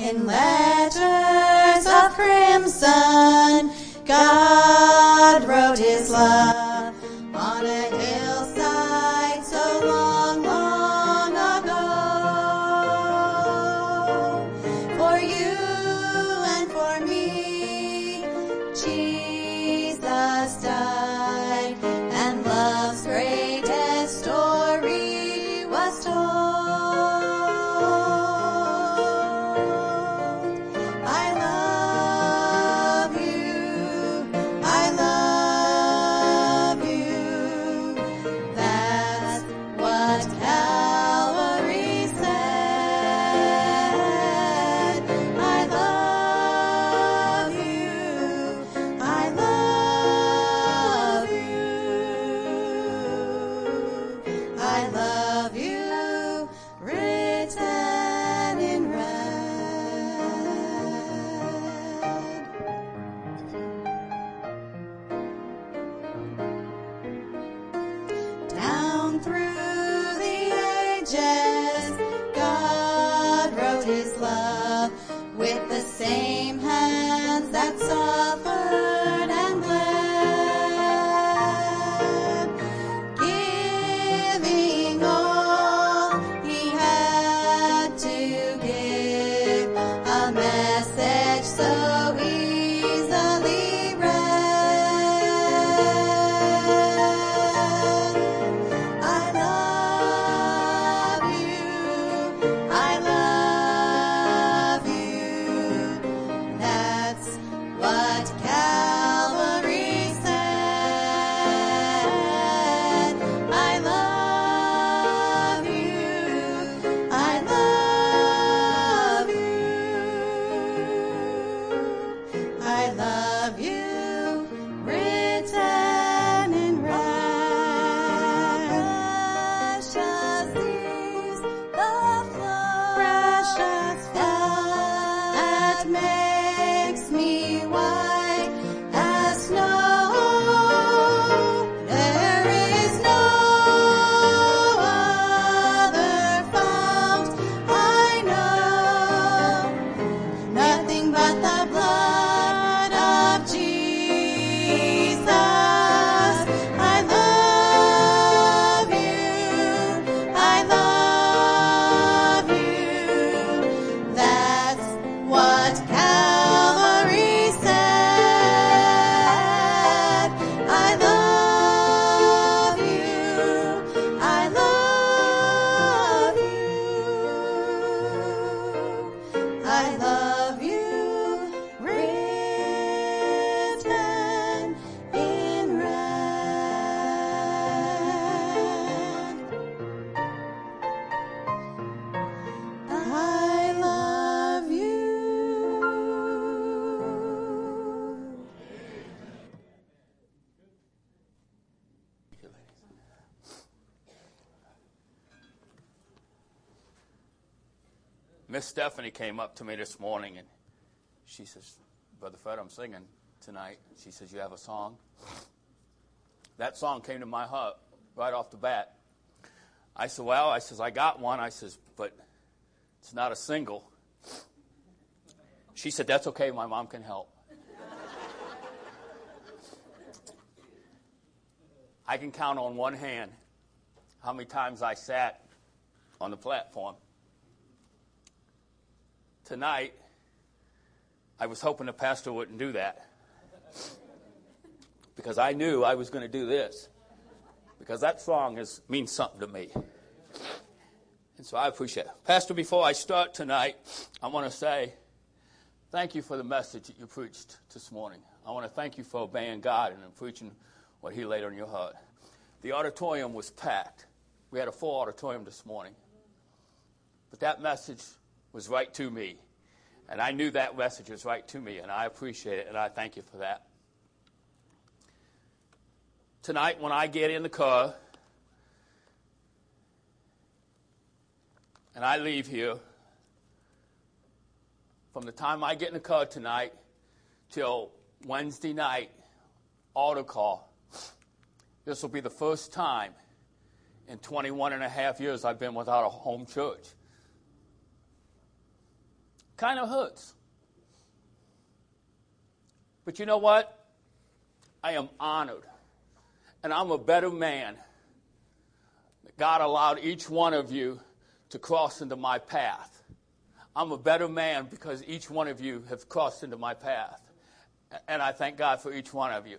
In letters of crimson, God wrote his love Miss Stephanie came up to me this morning and she says, Brother Fred, I'm singing tonight. She says, You have a song? That song came to my heart right off the bat. I said, Well, I says, I got one. I says, But it's not a single. She said, That's okay. My mom can help. I can count on one hand how many times I sat on the platform tonight, I was hoping the pastor wouldn't do that. Because I knew I was going to do this. Because that song means something to me. And so I appreciate it. Pastor, before I start tonight, I want to say thank you for the message that you preached this morning. I want to thank you for obeying God and preaching what He laid on your heart. The auditorium was packed. We had a full auditorium this morning. But that message was right to me. And I knew that message was right to me, and I appreciate it, and I thank you for that. Tonight, when I get in the car and I leave here, from the time I get in the car tonight till Wednesday night, auto call, this will be the first time in 21 and a half years I've been without a home church. Kind of hurts. But you know what? I am honored. And I'm a better man. God allowed each one of you to cross into my path. I'm a better man because each one of you have crossed into my path. And I thank God for each one of you.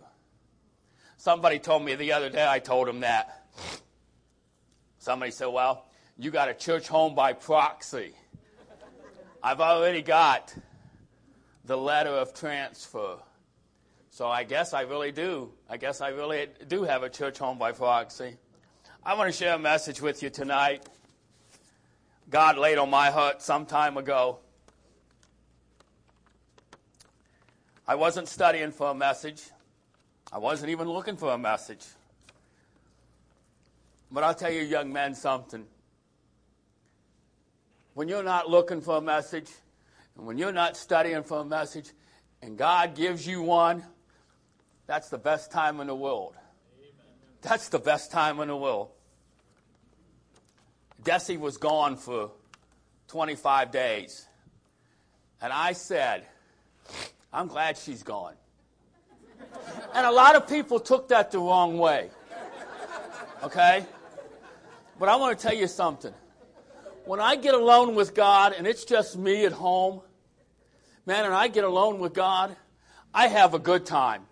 Somebody told me the other day, I told him that. Somebody said, Well, you got a church home by proxy. I've already got the letter of transfer. So I guess I really do. I guess I really do have a church home by proxy. I want to share a message with you tonight. God laid on my heart some time ago. I wasn't studying for a message. I wasn't even looking for a message. But I'll tell you, young men, something. When you're not looking for a message, and when you're not studying for a message, and God gives you one, that's the best time in the world. That's the best time in the world. Desi was gone for 25 days. And I said, I'm glad she's gone. And a lot of people took that the wrong way. Okay? But I want to tell you something. When I get alone with God and it's just me at home, man, and I get alone with God, I have a good time.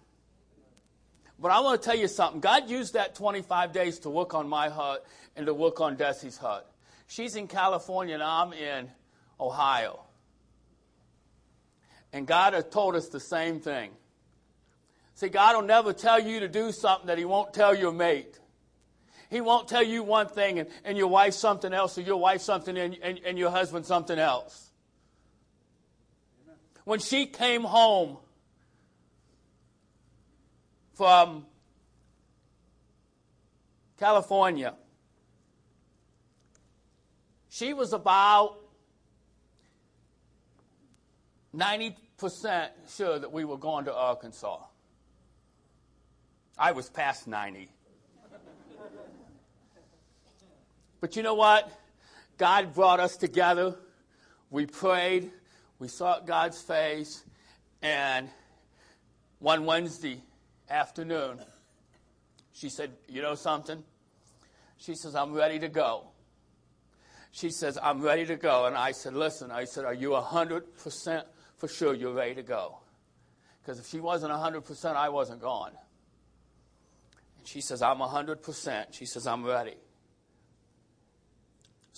But I want to tell you something. God used that 25 days to work on my heart and to work on Desi's heart. She's in California and I'm in Ohio. And God has told us the same thing. See, God will never tell you to do something that He won't tell your mate. He won't tell you one thing and, and your wife something else, or your wife something and, and, and your husband something else. When she came home from California, she was about 90% sure that we were going to Arkansas. I was past 90. But you know what? God brought us together. We prayed. We sought God's face. And one Wednesday afternoon, she said, You know something? She says, I'm ready to go. She says, I'm ready to go. And I said, Listen, I said, Are you 100% for sure you're ready to go? Because if she wasn't 100%, I wasn't gone. And she says, I'm 100%. She says, I'm ready.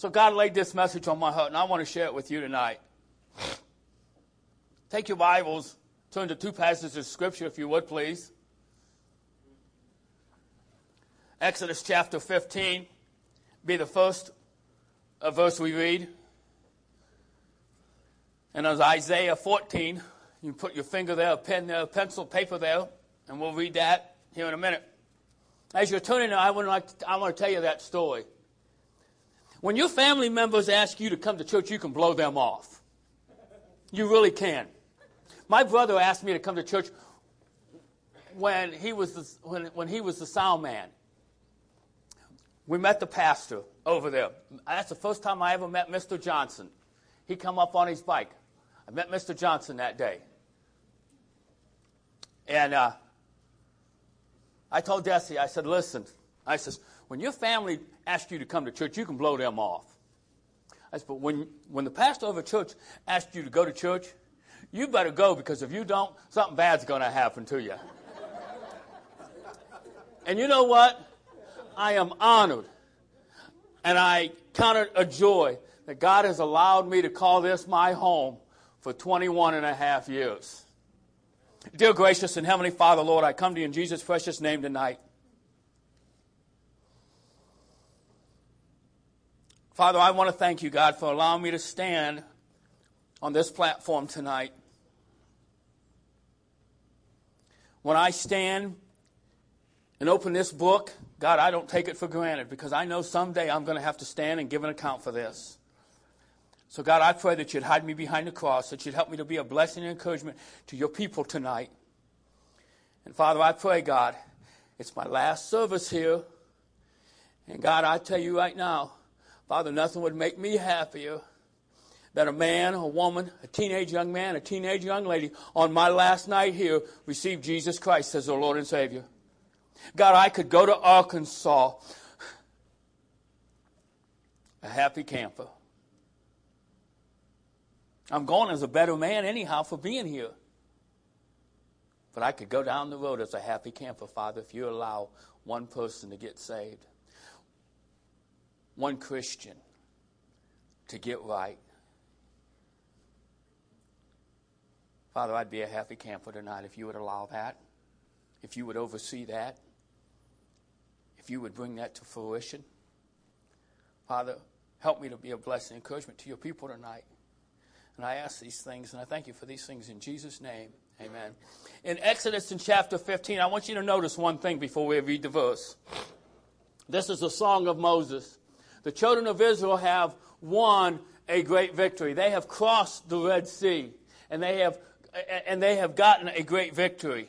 So God laid this message on my heart, and I want to share it with you tonight. Take your Bibles, turn to two passages of Scripture, if you would, please. Exodus chapter 15 be the first uh, verse we read. And as Isaiah 14, you put your finger there, a pen there, a pencil, paper there, and we'll read that here in a minute. As you're turning, I want, like to, I want to tell you that story. When your family members ask you to come to church, you can blow them off. You really can. My brother asked me to come to church when he was the, when, when he was the sound man. We met the pastor over there. That's the first time I ever met Mr. Johnson. He come up on his bike. I met Mr. Johnson that day. And uh, I told Desi, I said, listen, I says, when your family asks you to come to church, you can blow them off. But when, when the pastor of a church asks you to go to church, you better go because if you don't, something bad's going to happen to you. and you know what? I am honored and I count it a joy that God has allowed me to call this my home for 21 and a half years. Dear gracious and heavenly Father, Lord, I come to you in Jesus' precious name tonight. Father, I want to thank you, God, for allowing me to stand on this platform tonight. When I stand and open this book, God, I don't take it for granted because I know someday I'm going to have to stand and give an account for this. So, God, I pray that you'd hide me behind the cross, that you'd help me to be a blessing and encouragement to your people tonight. And, Father, I pray, God, it's my last service here. And, God, I tell you right now, Father, nothing would make me happier than a man, a woman, a teenage young man, a teenage young lady on my last night here received Jesus Christ as their Lord and Savior. God, I could go to Arkansas a happy camper. I'm going as a better man anyhow for being here. But I could go down the road as a happy camper, Father, if you allow one person to get saved, one Christian to get right. Father, I'd be a happy camper tonight if you would allow that, if you would oversee that, if you would bring that to fruition. Father, help me to be a blessing and encouragement to your people tonight. And I ask these things, and I thank you for these things in Jesus' name. Amen. In Exodus in chapter 15, I want you to notice one thing before we read the verse. This is the song of Moses. The children of Israel have won a great victory. They have crossed the Red Sea, and they have and they have gotten a great victory.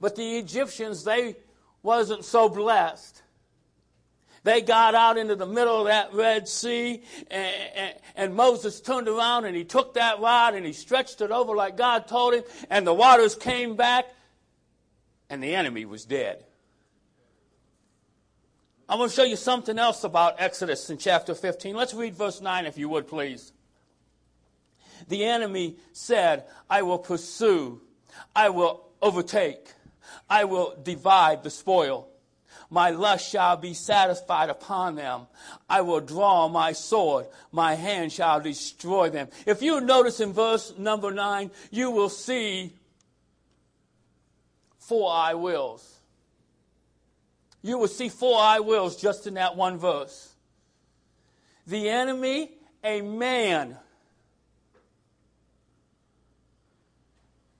But the Egyptians, they wasn't so blessed. They got out into the middle of that Red Sea, and, and, and, Moses turned around and he took that rod and he stretched it over like God told him, and the waters came back, and the enemy was dead. I'm going to show you something else about Exodus in chapter 15. Let's read verse 9, if you would, please. The enemy said, I will pursue, I will overtake, I will divide the spoil. My lust shall be satisfied upon them. I will draw my sword. My hand shall destroy them. If you notice in verse number nine, you will see four I wills. You will see four I wills just in that one verse. The enemy, a man,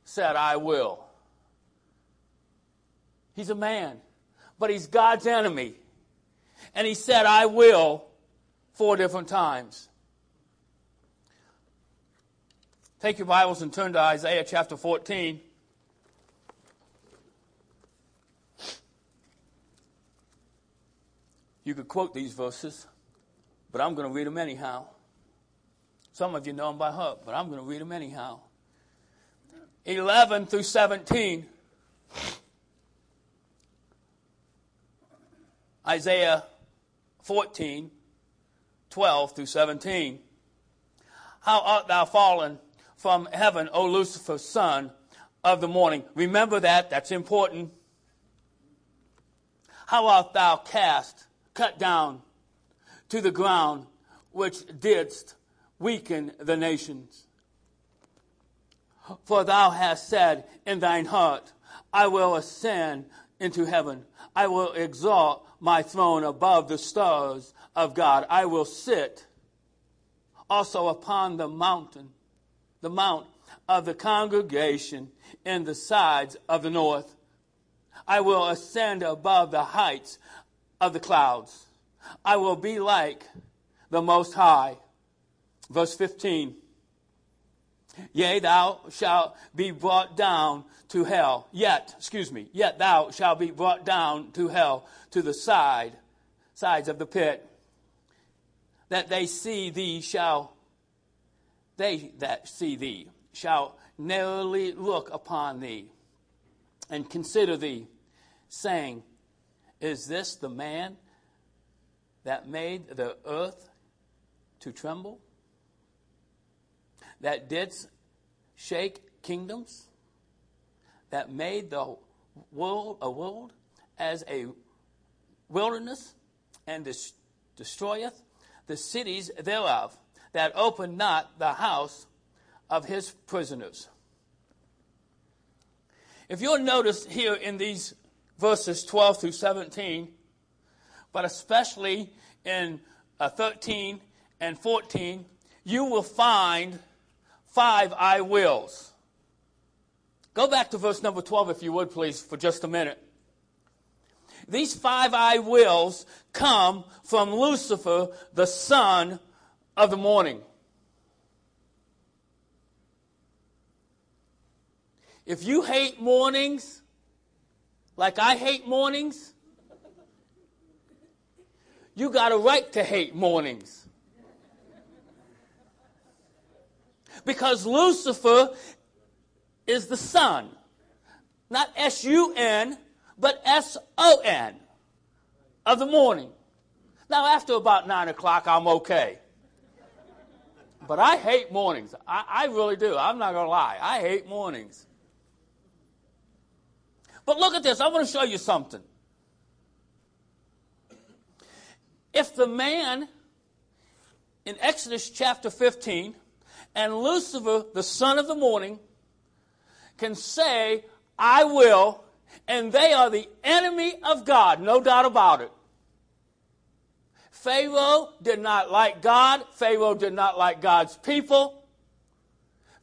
said, I will. He's a man, but he's God's enemy. And he said, I will, four different times. Take your Bibles and turn to Isaiah chapter 14. You could quote these verses, but I'm going to read them anyhow. Some of you know them by heart, but I'm going to read them anyhow. 11 through 17. Isaiah 14, 12 through 17. How art thou fallen from heaven, O Lucifer, son of the morning? Remember that, that's important. How art thou cast, cut down to the ground, which didst weaken the nations? For thou hast said in thine heart, I will ascend into heaven. I will exalt my throne above the stars of God. I will sit also upon the mountain, the mount of the congregation in the sides of the north. I will ascend above the heights of the clouds. I will be like the Most High. Verse 15. Yea, thou shalt be brought down to hell. Yet, excuse me, yet thou shalt be brought down to hell, to the side, sides of the pit. That they see thee shall, they that see thee shall narrowly look upon thee and consider thee, saying, Is this the man that made the earth to tremble? that did shake kingdoms, that made the world a world as a wilderness and des- destroyeth the cities thereof, that opened not the house of his prisoners. If you'll notice here in these verses 12 through 17, but especially in uh, 13 and 14, you will find five I wills. Go back to verse number 12, if you would, please, for just a minute. These five I wills come from Lucifer, the son of the morning. If you hate mornings, like I hate mornings, you got a right to hate mornings. Because Lucifer is the sun, not S U N, but S O N of the morning. Now, after about 9 o'clock, I'm okay. But I hate mornings. I, I really do. I'm not going to lie. I hate mornings. But look at this. I want to show you something. If the man in Exodus chapter 15 and Lucifer, the son of the morning, can say, I will, and they are the enemy of God, no doubt about it. Pharaoh did not like God. Pharaoh did not like God's people.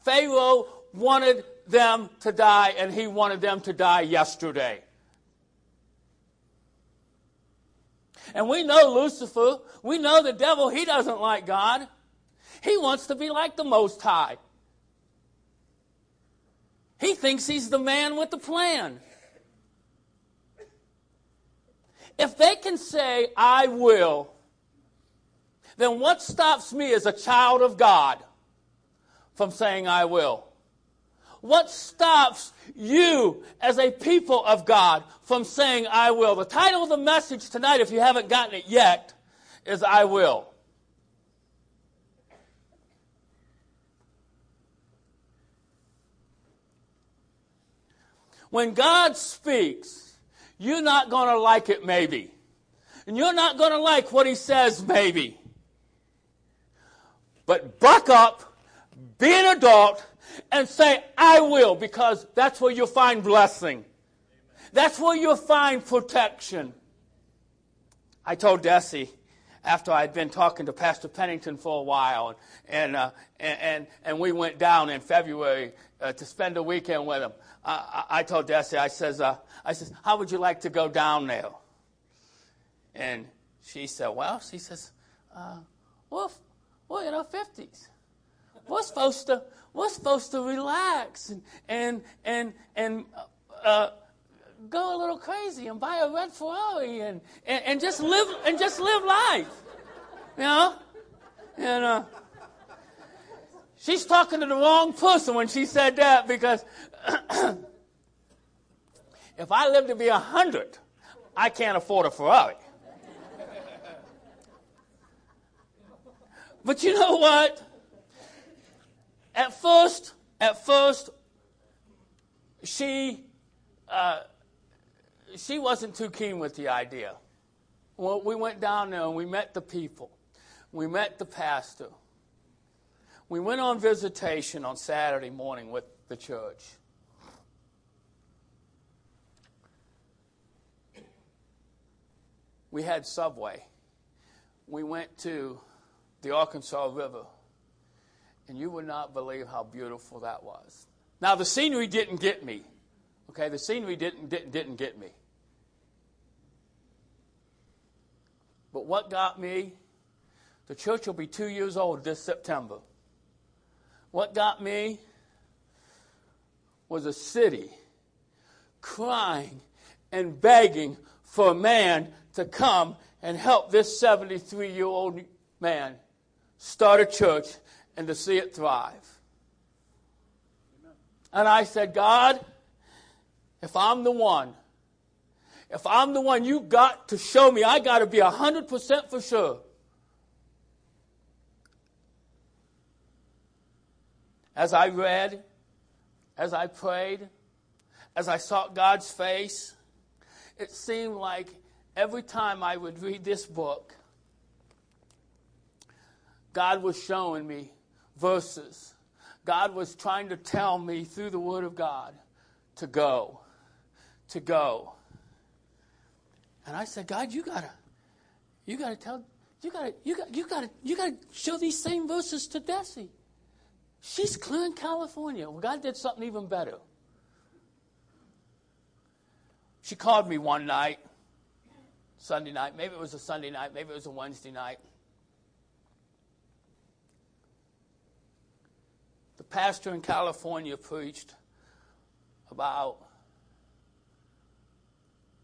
Pharaoh wanted them to die, and he wanted them to die yesterday. And we know Lucifer, we know the devil, he doesn't like God. He wants to be like the Most High. He thinks he's the man with the plan. If they can say, I will, then what stops me as a child of God from saying, I will? What stops you as a people of God from saying, I will? The title of the message tonight, if you haven't gotten it yet, is I will. When God speaks, you're not going to like it, maybe. And you're not going to like what He says, maybe. But buck up, be an adult, and say, I will, because that's where you'll find blessing. That's where you'll find protection. I told Desi after I'd been talking to Pastor Pennington for a while, and, uh, and, and, and, we went down in February uh, to spend a weekend with him. I, I told Desi, I says, uh, I says, how would you like to go down there? And she said, well, she says, uh, well, well, you know, 50s. We're supposed to, we're supposed to relax and, and, and, and uh, go a little crazy and buy a red Ferrari and, and, and just live, and just live life. You know? And, uh, she's talking to the wrong person when she said that because if I live to be a hundred, I can't afford a Ferrari. But you know what? At first, at first, she uh, she wasn't too keen with the idea. Well, we went down there and we met the people. We met the pastor. We went on visitation on Saturday morning with the church. We had Subway. We went to the Arkansas River. And you would not believe how beautiful that was. Now, the scenery didn't get me. Okay, the scenery didn't, didn't, didn't get me. But what got me? The church will be two years old this September. What got me was a city crying and begging for a man to come and help this 73 year old man start a church, and to see it thrive. And I said, God, if I'm the one, if I'm the one, you got to show me. I got to be 100% for sure. As I read, as I prayed, as I sought God's face, it seemed like every time I would read this book, God was showing me verses. God was trying to tell me through the Word of God to go, to go. And I said, God, you gotta, you gotta tell, you gotta, you gotta, you gotta, you gotta show these same verses to Desi. She's clear in California. Well, God did something even better. She called me one night, Sunday night. Maybe it was a Sunday night. Maybe it was a Wednesday night. Pastor in California preached about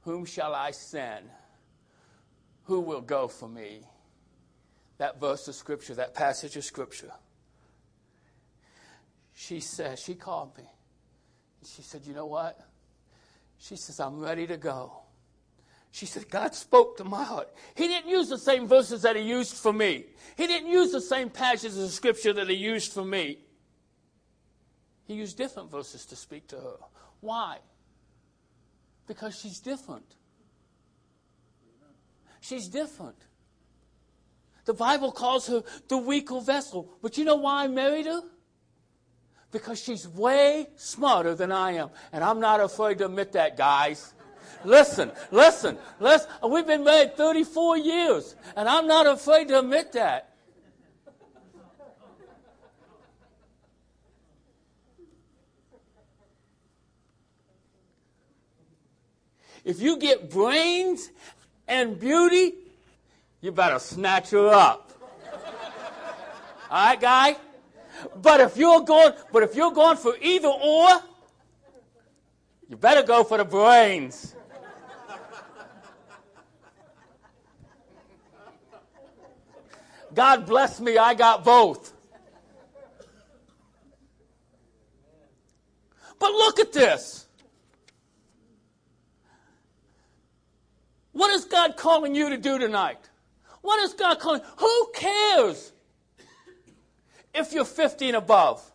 whom shall I send? Who will go for me? That verse of scripture, that passage of scripture. she said, she called me. She said, You know what? She says, I'm ready to go. She said, God spoke to my heart. He didn't use the same verses that He used for me, He didn't use the same passages of Scripture that He used for me. He used different verses to speak to her. Why? Because she's different. She's different. The Bible calls her the weaker vessel. But you know why I married her? Because she's way smarter than I am. And I'm not afraid to admit that, guys. Listen, listen, listen. We've been married 34 years, and I'm not afraid to admit that. If you get brains and beauty, you better snatch her up. All right, guy? But if you're going, but if you're going for either or, you better go for the brains. God bless me, I got both. But look at this. What is God calling you to do tonight? What is God calling? Who cares if you're 50 and above?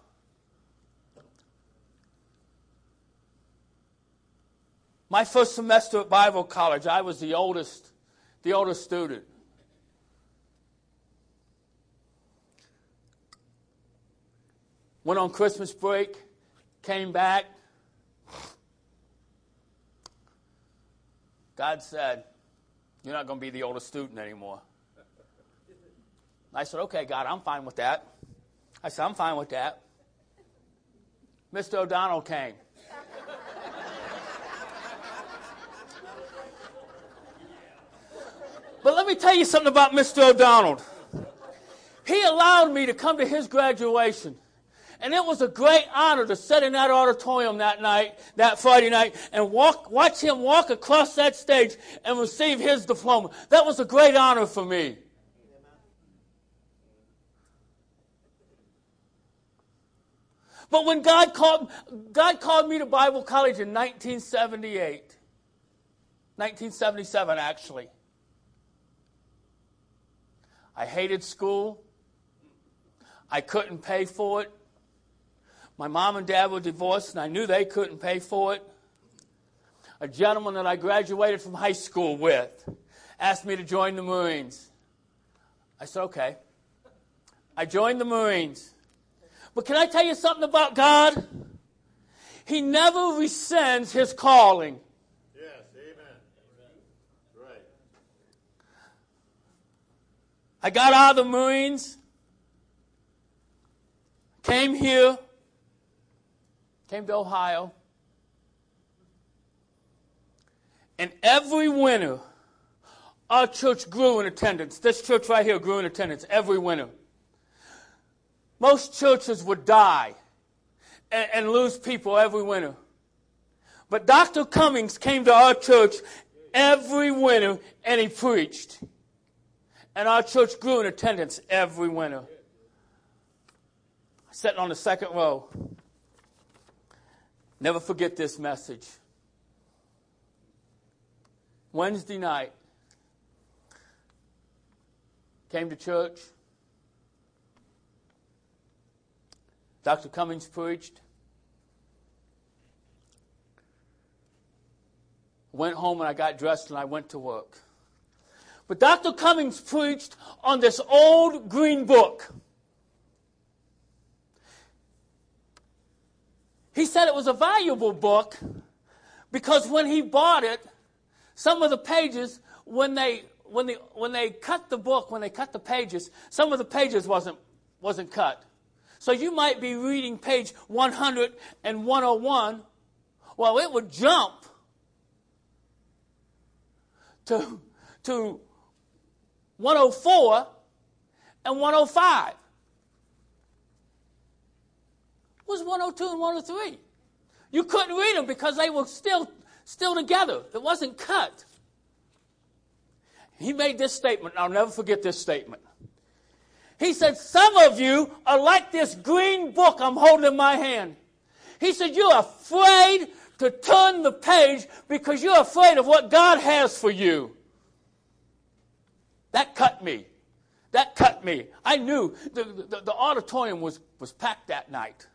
My first semester at Bible college, I was the oldest, the oldest student. Went on Christmas break, came back. God said, You're not going to be the oldest student anymore. I said, Okay, God, I'm fine with that. I said, I'm fine with that. Mr. O'Donnell came. but let me tell you something about Mr. O'Donnell. He allowed me to come to his graduation. And it was a great honor to sit in that auditorium that night, that Friday night, and walk, watch him walk across that stage and receive his diploma. That was a great honor for me. But when God called, God called me to Bible college in 1978, 1977 actually. I hated school. I couldn't pay for it. My mom and dad were divorced, and I knew they couldn't pay for it. A gentleman that I graduated from high school with asked me to join the Marines. I said, okay. I joined the Marines. But can I tell you something about God? He never rescinds his calling. Yes, amen. Right. I got out of the Marines, came here, came to Ohio, and every winter, our church grew in attendance. This church right here grew in attendance every winter. Most churches would die and, and lose people every winter. But Dr. Cummings came to our church every winter and he preached. And our church grew in attendance every winter. Sitting on the second row. Never forget this message. Wednesday night, came to church. Dr. Cummings preached. Went home and I got dressed and I went to work. But Dr. Cummings preached on this old green book. He said it was a valuable book because when he bought it, some of the pages, when they when they when they cut the book, when they cut the pages, some of the pages wasn't wasn't cut. So you might be reading page 100 and 101. Well, it would jump to, to 104 and 105. Was 102 and 103. You couldn't read them because they were still, still together. It wasn't cut. He made this statement, I'll never forget this statement. He said, Some of you are like this green book I'm holding in my hand. He said, You're afraid to turn the page because you're afraid of what God has for you. That cut me. That cut me. I knew the, the, the auditorium was, was packed that night.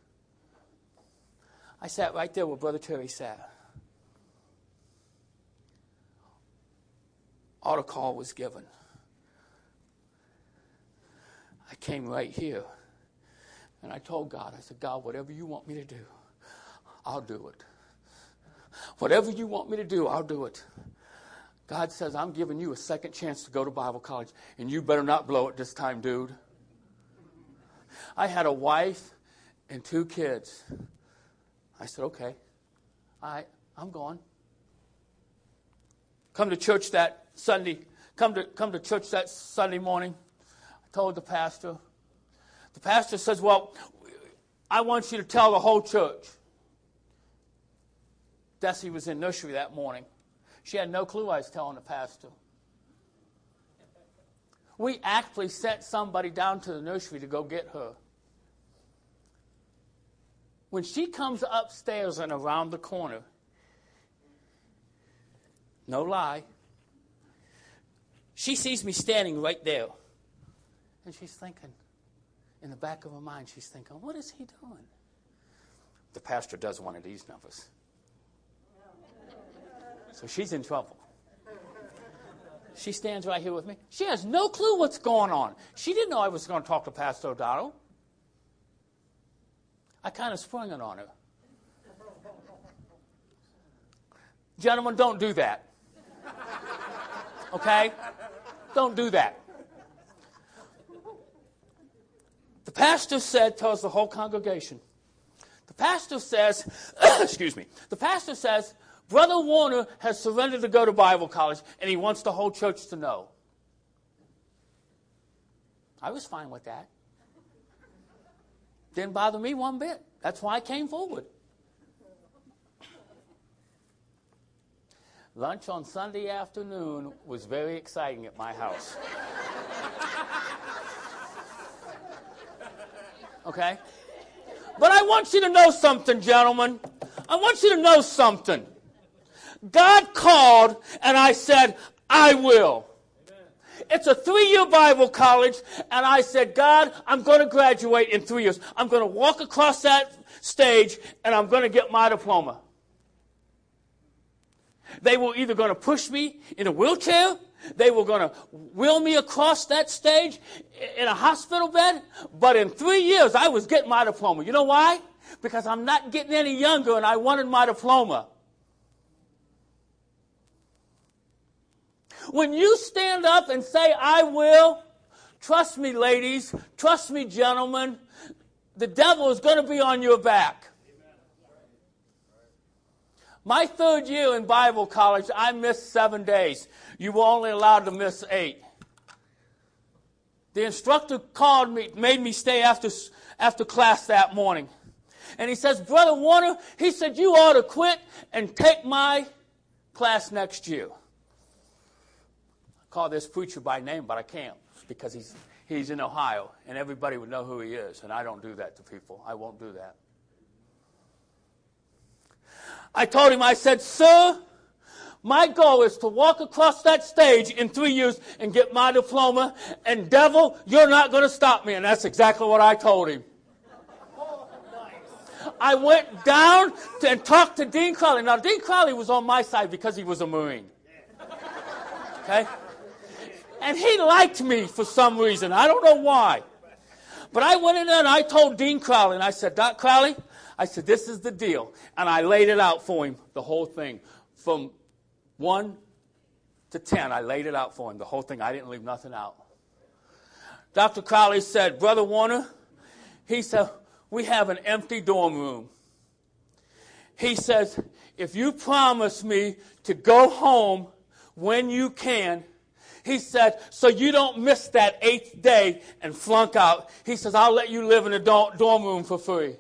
I sat right there where Brother Terry sat. Altar call was given. I came right here and I told God, I said, God, whatever you want me to do, I'll do it. Whatever you want me to do, I'll do it. God says, I'm giving you a second chance to go to Bible college, and you better not blow it this time, dude. I had a wife and two kids. I said, okay, I, I'm going. Come to church that Sunday. Come to, come to church that Sunday morning. I told the pastor. The pastor says, well, I want you to tell the whole church. Desi was in nursery that morning. She had no clue I was telling the pastor. We actually sent somebody down to the nursery to go get her. When she comes upstairs and around the corner, no lie, she sees me standing right there. And she's thinking, in the back of her mind, she's thinking, what is he doing? The pastor does one of these numbers. So she's in trouble. She stands right here with me. She has no clue what's going on. She didn't know I was going to talk to Pastor O'Donnell. I kind of sprung it on her. Gentlemen, don't do that. Okay? Don't do that. The pastor said, tells the whole congregation, the pastor says, excuse me, the pastor says, Brother Warner has surrendered to go to Bible college, and he wants the whole church to know. I was fine with that. Didn't bother me one bit. That's why I came forward. Lunch on Sunday afternoon was very exciting at my house. Okay? But I want you to know something, gentlemen. I want you to know something. God called, and I said, I will. It's a three year Bible college, and I said, God, I'm going to graduate in three years. I'm going to walk across that stage, and I'm going to get my diploma. They were either going to push me in a wheelchair, they were going to wheel me across that stage in a hospital bed, but in three years, I was getting my diploma. You know why? Because I'm not getting any younger, and I wanted my diploma. When you stand up and say, I will, trust me, ladies, trust me, gentlemen, the devil is going to be on your back. My third year in Bible college, I missed seven days. You were only allowed to miss eight. The instructor called me, made me stay after, after class that morning. And he says, Brother Warner, he said, you ought to quit and take my class next year call this preacher by name, but I can't because he's, he's in Ohio and everybody would know who he is. And I don't do that to people. I won't do that. I told him, I said, Sir, my goal is to walk across that stage in three years and get my diploma. And devil, you're not going to stop me. And that's exactly what I told him. I went down to, and talked to Dean Crowley. Now, Dean Crowley was on my side because he was a Marine. Okay? And he liked me for some reason. I don't know why. But I went in there and I told Dean Crowley, and I said, Doc Crowley, I said, this is the deal. And I laid it out for him, the whole thing. From 1 to 10, I laid it out for him, the whole thing. I didn't leave nothing out. Dr. Crowley said, Brother Warner, he said, we have an empty dorm room. He says, if you promise me to go home when you can, he said, so you don't miss that eighth day and flunk out. He says, I'll let you live in the dorm room for free.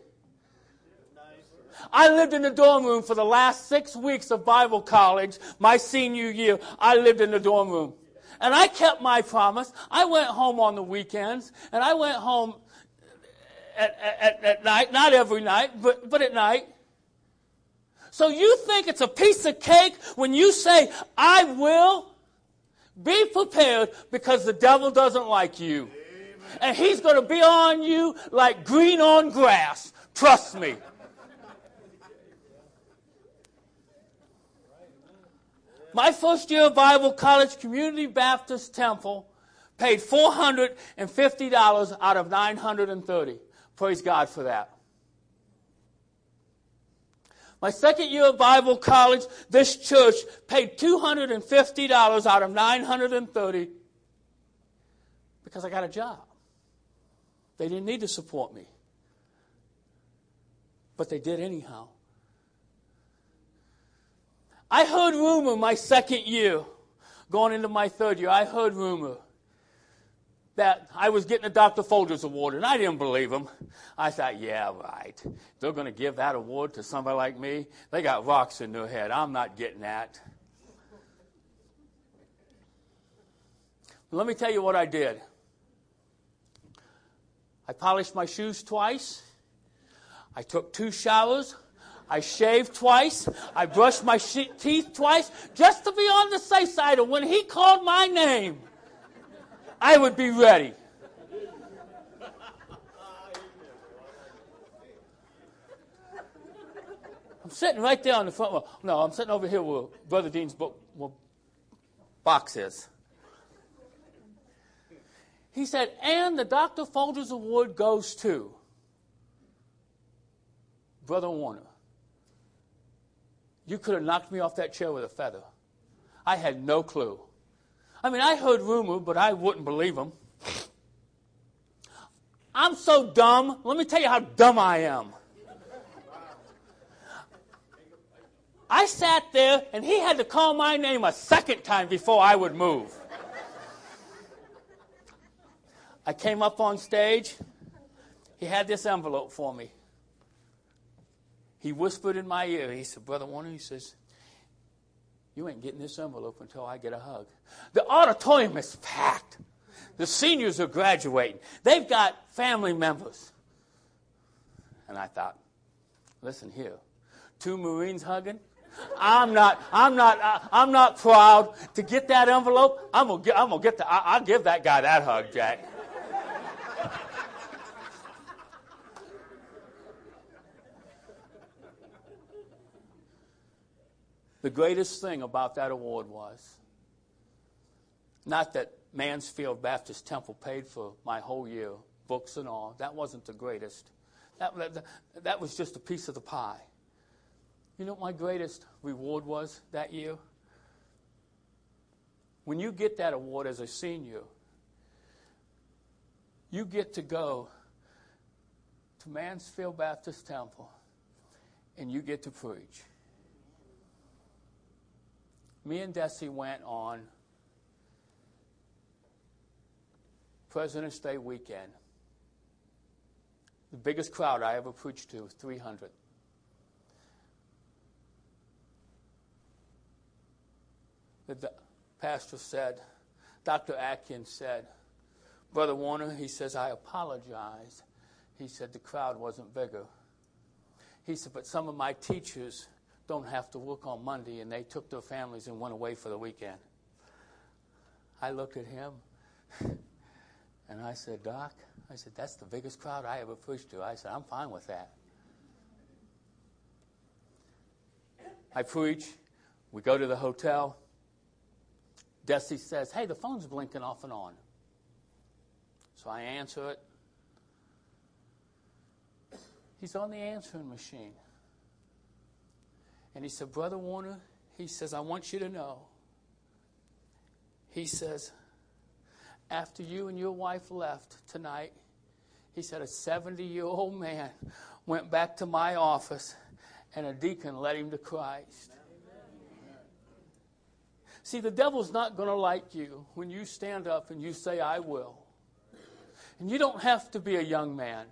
I lived in the dorm room for the last six weeks of Bible college, my senior year. I lived in the dorm room. And I kept my promise. I went home on the weekends, and I went home at, at, at night, not every night, but, but at night. So you think it's a piece of cake when you say, I will? Be prepared because the devil doesn't like you. And he's going to be on you like green on grass. Trust me. My first year of Bible College Community Baptist Temple paid $450 out of 930. Praise God for that. My second year of Bible college, this church paid $250 out of 930 because I got a job. They didn't need to support me. But they did anyhow. I heard rumor my second year, going into my third year, I heard rumor that I was getting a Dr. Folgers award, and I didn't believe him. I thought, yeah, right. They're going to give that award to somebody like me. They got rocks in their head. I'm not getting that. Let me tell you what I did. I polished my shoes twice. I took two showers. I shaved twice. I brushed my teeth twice just to be on the safe side. And when he called my name, I would be ready. I'm sitting right there on the front row. No, I'm sitting over here where Brother Dean's book, where box is. He said, and the Dr. Folgers Award goes to Brother Warner. You could have knocked me off that chair with a feather. I had no clue. I mean, I heard rumor, but I wouldn't believe them. I'm so dumb. Let me tell you how dumb I am. I sat there, and he had to call my name a second time before I would move. I came up on stage. He had this envelope for me. He whispered in my ear. He said, Brother Warner, he says, you ain't getting this envelope until I get a hug. The auditorium is packed. The seniors are graduating. They've got family members. And I thought, listen here, two Marines hugging. I'm not, I'm not, uh, I'm not proud to get that envelope. I'm gonna get, I'm gonna get the, I, I'll give that guy that hug, Jack. The greatest thing about that award was not that Mansfield Baptist Temple paid for my whole year, books and all. That wasn't the greatest. That, that, that was just a piece of the pie. You know what my greatest reward was that year? When you get that award as a senior, you get to go to Mansfield Baptist Temple and you get to preach me and Desi went on President's Day weekend. The biggest crowd I ever preached to, 300. The pastor said, Dr. Atkins said, Brother Warner, he says, I apologize. He said, the crowd wasn't bigger. He said, but some of my teachers don't have to work on Monday, and they took their families and went away for the weekend. I looked at him and I said, Doc, I said, that's the biggest crowd I ever preached to. I said, I'm fine with that. I preach. We go to the hotel. Desi says, Hey, the phone's blinking off and on. So I answer it. He's on the answering machine. And he said, Brother Warner, he says, I want you to know. He says, after you and your wife left tonight, he said, a 70 year old man went back to my office and a deacon led him to Christ. See, the devil's not going to like you when you stand up and you say, I will. And you don't have to be a young man.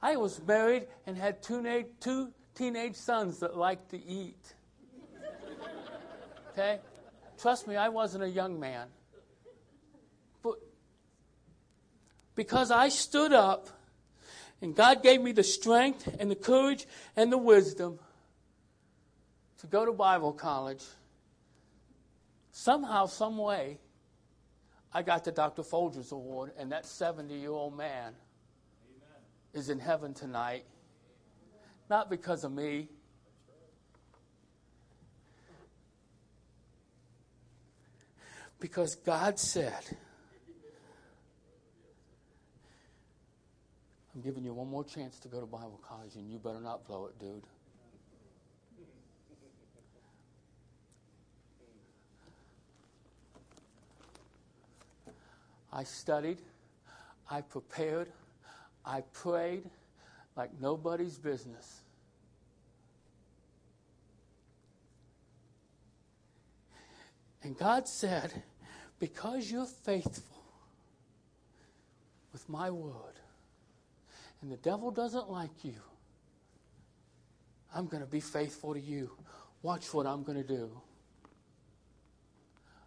I was married and had two, two teenage sons that like to eat. Okay? Trust me, I wasn't a young man. But because I stood up and God gave me the strength and the courage and the wisdom to go to Bible college, somehow, some way, I got the Dr. Folgers Award, and that 70 year old man Amen. is in heaven tonight not because of me. Because God said, I'm giving you one more chance to go to Bible college, and you better not blow it, dude. I studied, I prepared, I prayed like nobody's business. And God said, Because you're faithful with my word, and the devil doesn't like you, I'm going to be faithful to you. Watch what I'm going to do.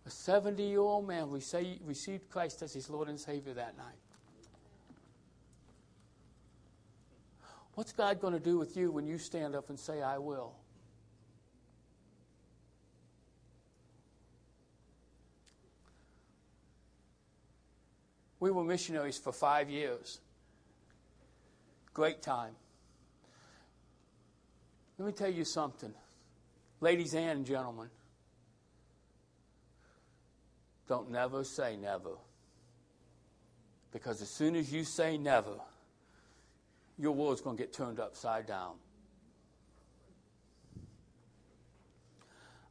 A 70 year old man received Christ as his Lord and Savior that night. What's God going to do with you when you stand up and say, I will? We were missionaries for five years. Great time. Let me tell you something, ladies and gentlemen. Don't never say never. Because as soon as you say never, your world's going to get turned upside down.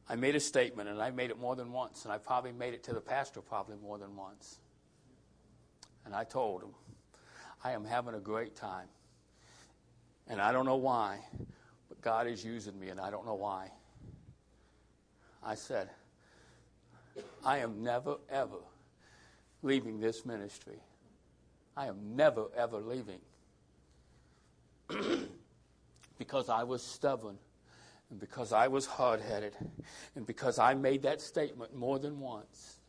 I made a statement, and I made it more than once, and I probably made it to the pastor probably more than once. And I told him, I am having a great time. And I don't know why, but God is using me, and I don't know why. I said, I am never, ever leaving this ministry. I am never, ever leaving. because I was stubborn, and because I was hard headed, and because I made that statement more than once.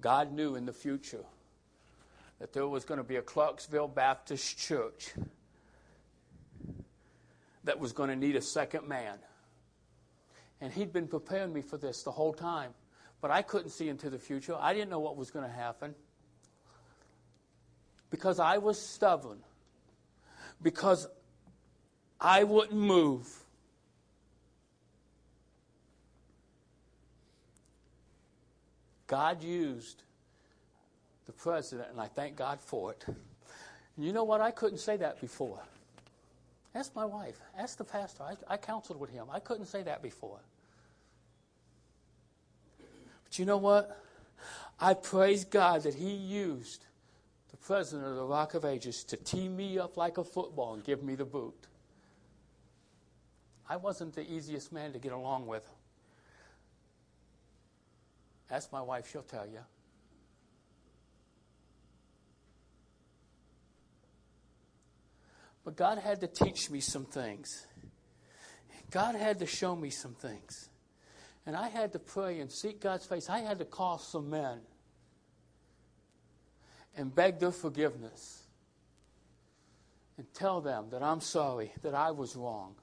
God knew in the future that there was going to be a Clarksville Baptist church that was going to need a second man. And he'd been preparing me for this the whole time. But I couldn't see into the future. I didn't know what was going to happen. Because I was stubborn. Because I wouldn't move. God used the president, and I thank God for it. And you know what? I couldn't say that before. Ask my wife. Ask the pastor. I, I counseled with him. I couldn't say that before. But you know what? I praise God that He used the president of the Rock of Ages to tee me up like a football and give me the boot. I wasn't the easiest man to get along with. Ask my wife, she'll tell you. But God had to teach me some things. God had to show me some things. And I had to pray and seek God's face. I had to call some men and beg their forgiveness and tell them that I'm sorry, that I was wrong.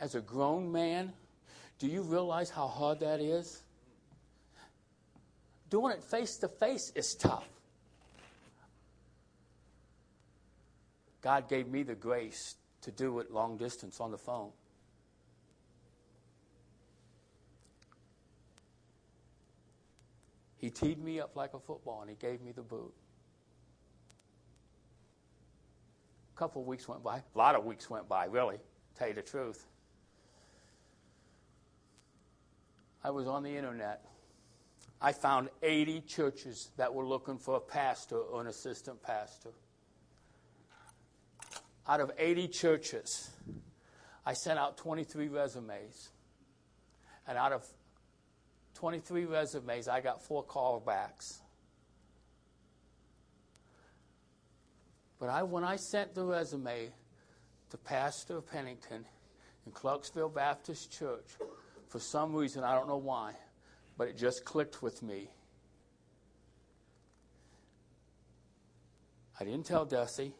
As a grown man, do you realize how hard that is? Doing it face to face is tough. God gave me the grace to do it long distance on the phone. He teed me up like a football and he gave me the boot. A couple of weeks went by. A lot of weeks went by, really, tell you the truth. I was on the internet. I found 80 churches that were looking for a pastor or an assistant pastor out of 80 churches, I sent out 23 resumes. And out of 23 resumes, I got four callbacks. But I, when I sent the resume to Pastor Pennington in Clarksville Baptist Church, for some reason, I don't know why, But it just clicked with me. I didn't tell Desi.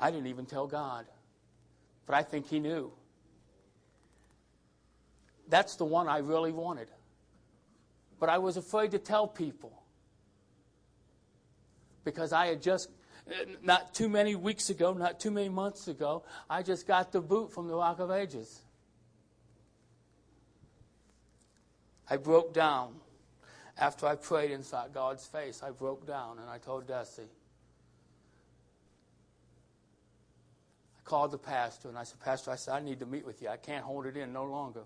I didn't even tell God. But I think He knew. That's the one I really wanted. But I was afraid to tell people. Because I had just, not too many weeks ago, not too many months ago, I just got the boot from the Rock of Ages. I broke down. After I prayed and inside God's face, I broke down and I told Desi. I called the pastor and I said, Pastor, I said, I need to meet with you. I can't hold it in no longer.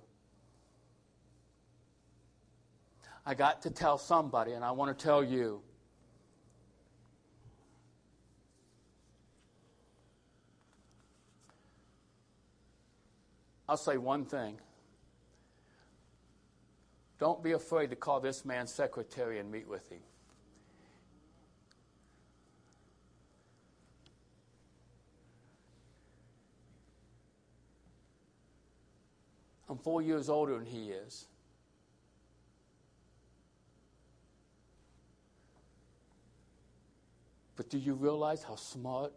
I got to tell somebody, and I want to tell you. I'll say one thing. Don't be afraid to call this man's secretary and meet with him. I'm four years older than he is. But do you realize how smart,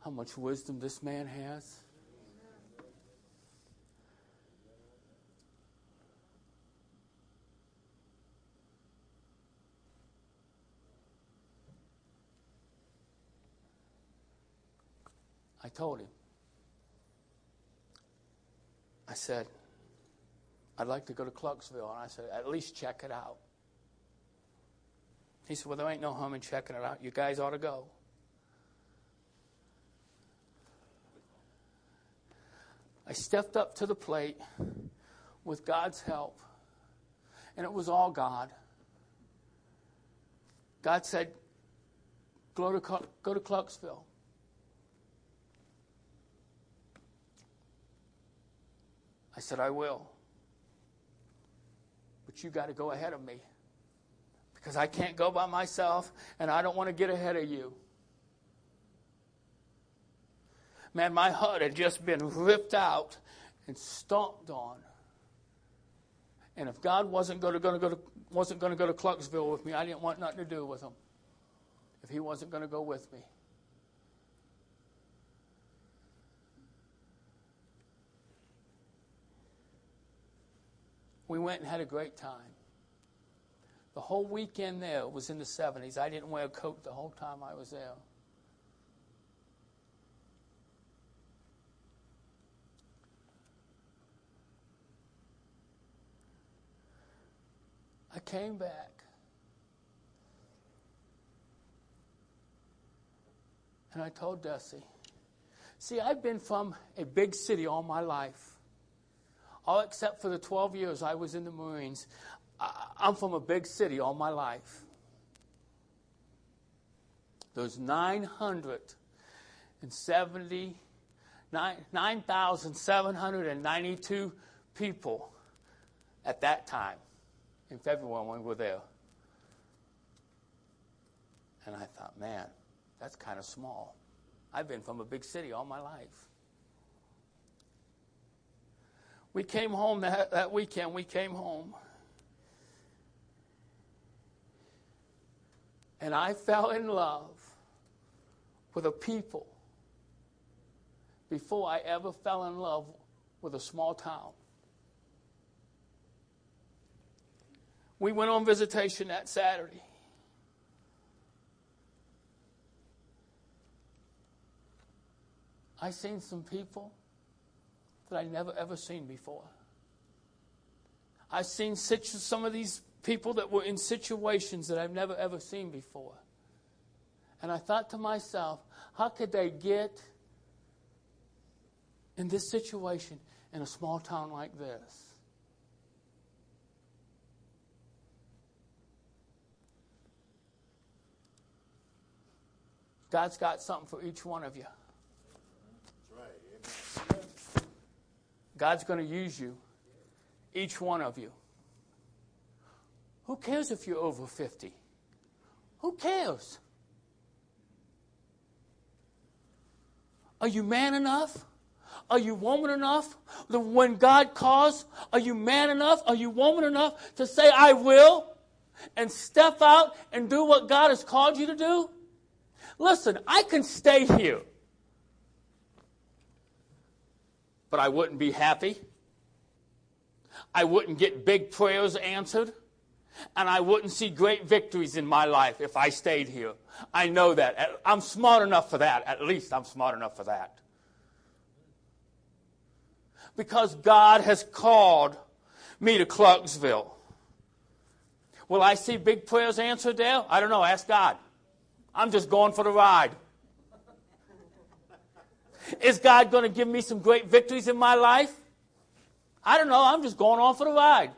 how much wisdom this man has? I told him. I said, I'd like to go to Clarksville. And I said, at least check it out. He said, Well, there ain't no harm in checking it out. You guys ought to go. I stepped up to the plate with God's help, and it was all God. God said, Go to, go to Clarksville. I said, I will. But you got to go ahead of me because I can't go by myself and I don't want to get ahead of you. Man, my heart had just been ripped out and stomped on. And if God wasn't going to, going to go to wasn't going to go to Clarksville with me, I didn't want nothing to do with him. If he wasn't going to go with me. We went and had a great time. The whole weekend there was in the 70s. I didn't wear a coat the whole time I was there. I came back. And I told Desi, see, I've been from a big city all my life. All except for the 12 years I was in the Marines. I'm from a big city all my life. There's 970, 9,792 people at that time in February when we were there. And I thought, man, that's kind of small. I've been from a big city all my life. We came home that, that weekend, we came home. And I fell in love with a people before I ever fell in love with a small town. We went on visitation that Saturday. I seen some people that I never ever seen before. I've seen some of these people that were in situations that I've never ever seen before. And I thought to myself, how could they get in this situation in a small town like this? God's got something for each one of you. God's going to use you, each one of you. Who cares if you're over 50? Who cares? Are you man enough? Are you woman enough? When God calls, are you man enough? Are you woman enough to say, I will? And step out and do what God has called you to do? Listen, I can stay here, but I wouldn't be happy. I wouldn't get big prayers answered. And I wouldn't see great victories in my life if I stayed here. I know that. I'm smart enough for that. At least I'm smart enough for that. Because God has called me to Clarksville. Will I see big prayers answered there? I don't know. Ask God. I'm just going for the ride. Is God going to give me some great victories in my life? I don't know. I'm just going on for the ride.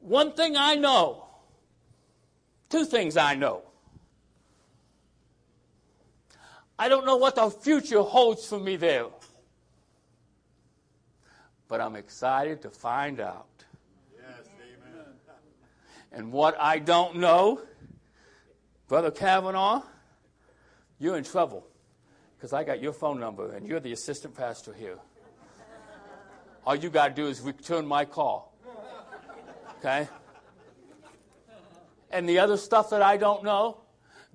One thing I know, two things I know. I don't know what the future holds for me there, but I'm excited to find out. Yes, amen. And what I don't know, Brother Kavanaugh, you're in trouble because I got your phone number and you're the assistant pastor here. All you got to do is return my call. Okay? And the other stuff that I don't know,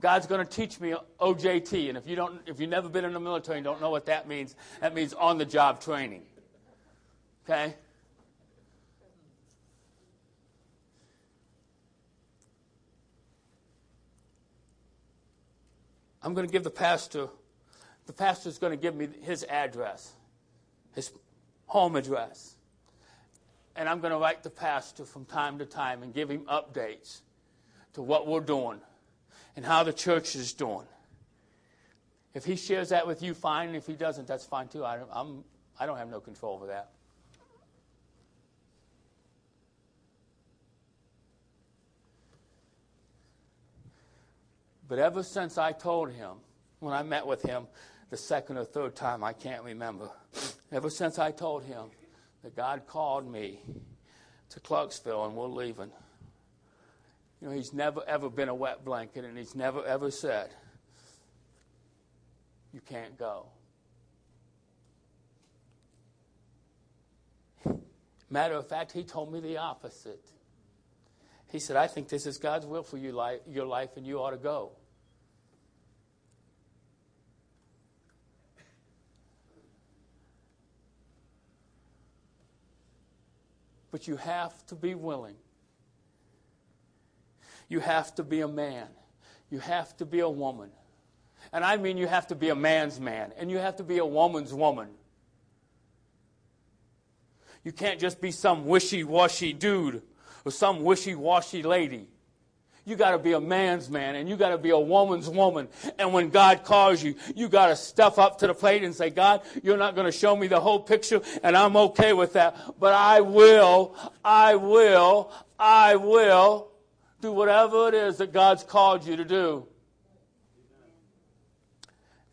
God's going to teach me OJT. And if you don't, if you've never been in the military and don't know what that means, that means on the job training. Okay? I'm going to give the pastor, the pastor's going to give me his address, his home address. And I'm going to write the pastor from time to time and give him updates to what we're doing and how the church is doing. If he shares that with you, fine. If he doesn't, that's fine too. I I'm, I don't have no control over that. But ever since I told him, when I met with him the second or third time, I can't remember, ever since I told him that God called me to Clarksville and we're leaving, you know, he's never ever been a wet blanket and he's never ever said, You can't go. Matter of fact, he told me the opposite. He said, I think this is God's will for you your life and you ought to go. But you have to be willing. You have to be a man. You have to be a woman. And I mean, you have to be a man's man, and you have to be a woman's woman. You can't just be some wishy washy dude or some wishy washy lady. You got to be a man's man and you got to be a woman's woman. And when God calls you, you got to step up to the plate and say, God, you're not going to show me the whole picture and I'm okay with that. But I will, I will, I will do whatever it is that God's called you to do.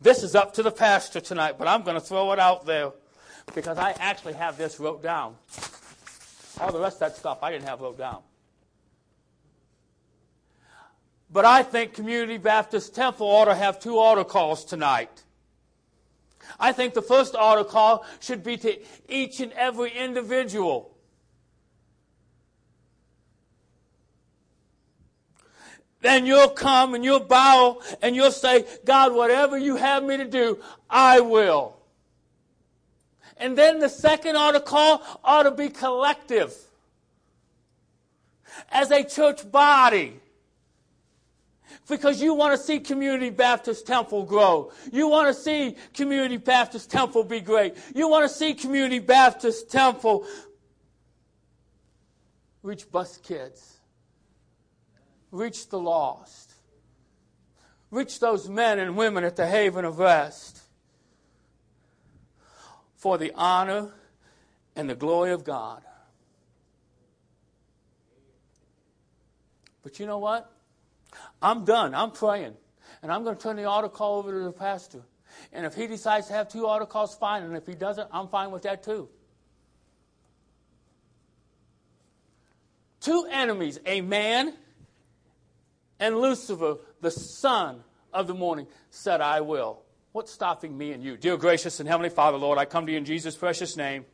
This is up to the pastor tonight, but I'm going to throw it out there because I actually have this wrote down. All the rest of that stuff I didn't have wrote down. But I think Community Baptist Temple ought to have two altar calls tonight. I think the first altar call should be to each and every individual. Then you'll come and you'll bow and you'll say, God, whatever you have me to do, I will. And then the second altar call ought to be collective. As a church body. Because you want to see Community Baptist Temple grow. You want to see Community Baptist Temple be great. You want to see Community Baptist Temple reach bus kids, reach the lost, reach those men and women at the haven of rest for the honor and the glory of God. But you know what? I'm done. I'm praying. And I'm going to turn the altar call over to the pastor. And if he decides to have two altar calls, fine. And if he doesn't, I'm fine with that too. Two enemies, a man and Lucifer, the son of the morning, said, I will. What's stopping me and you? Dear gracious and heavenly Father, Lord, I come to you in Jesus' precious name.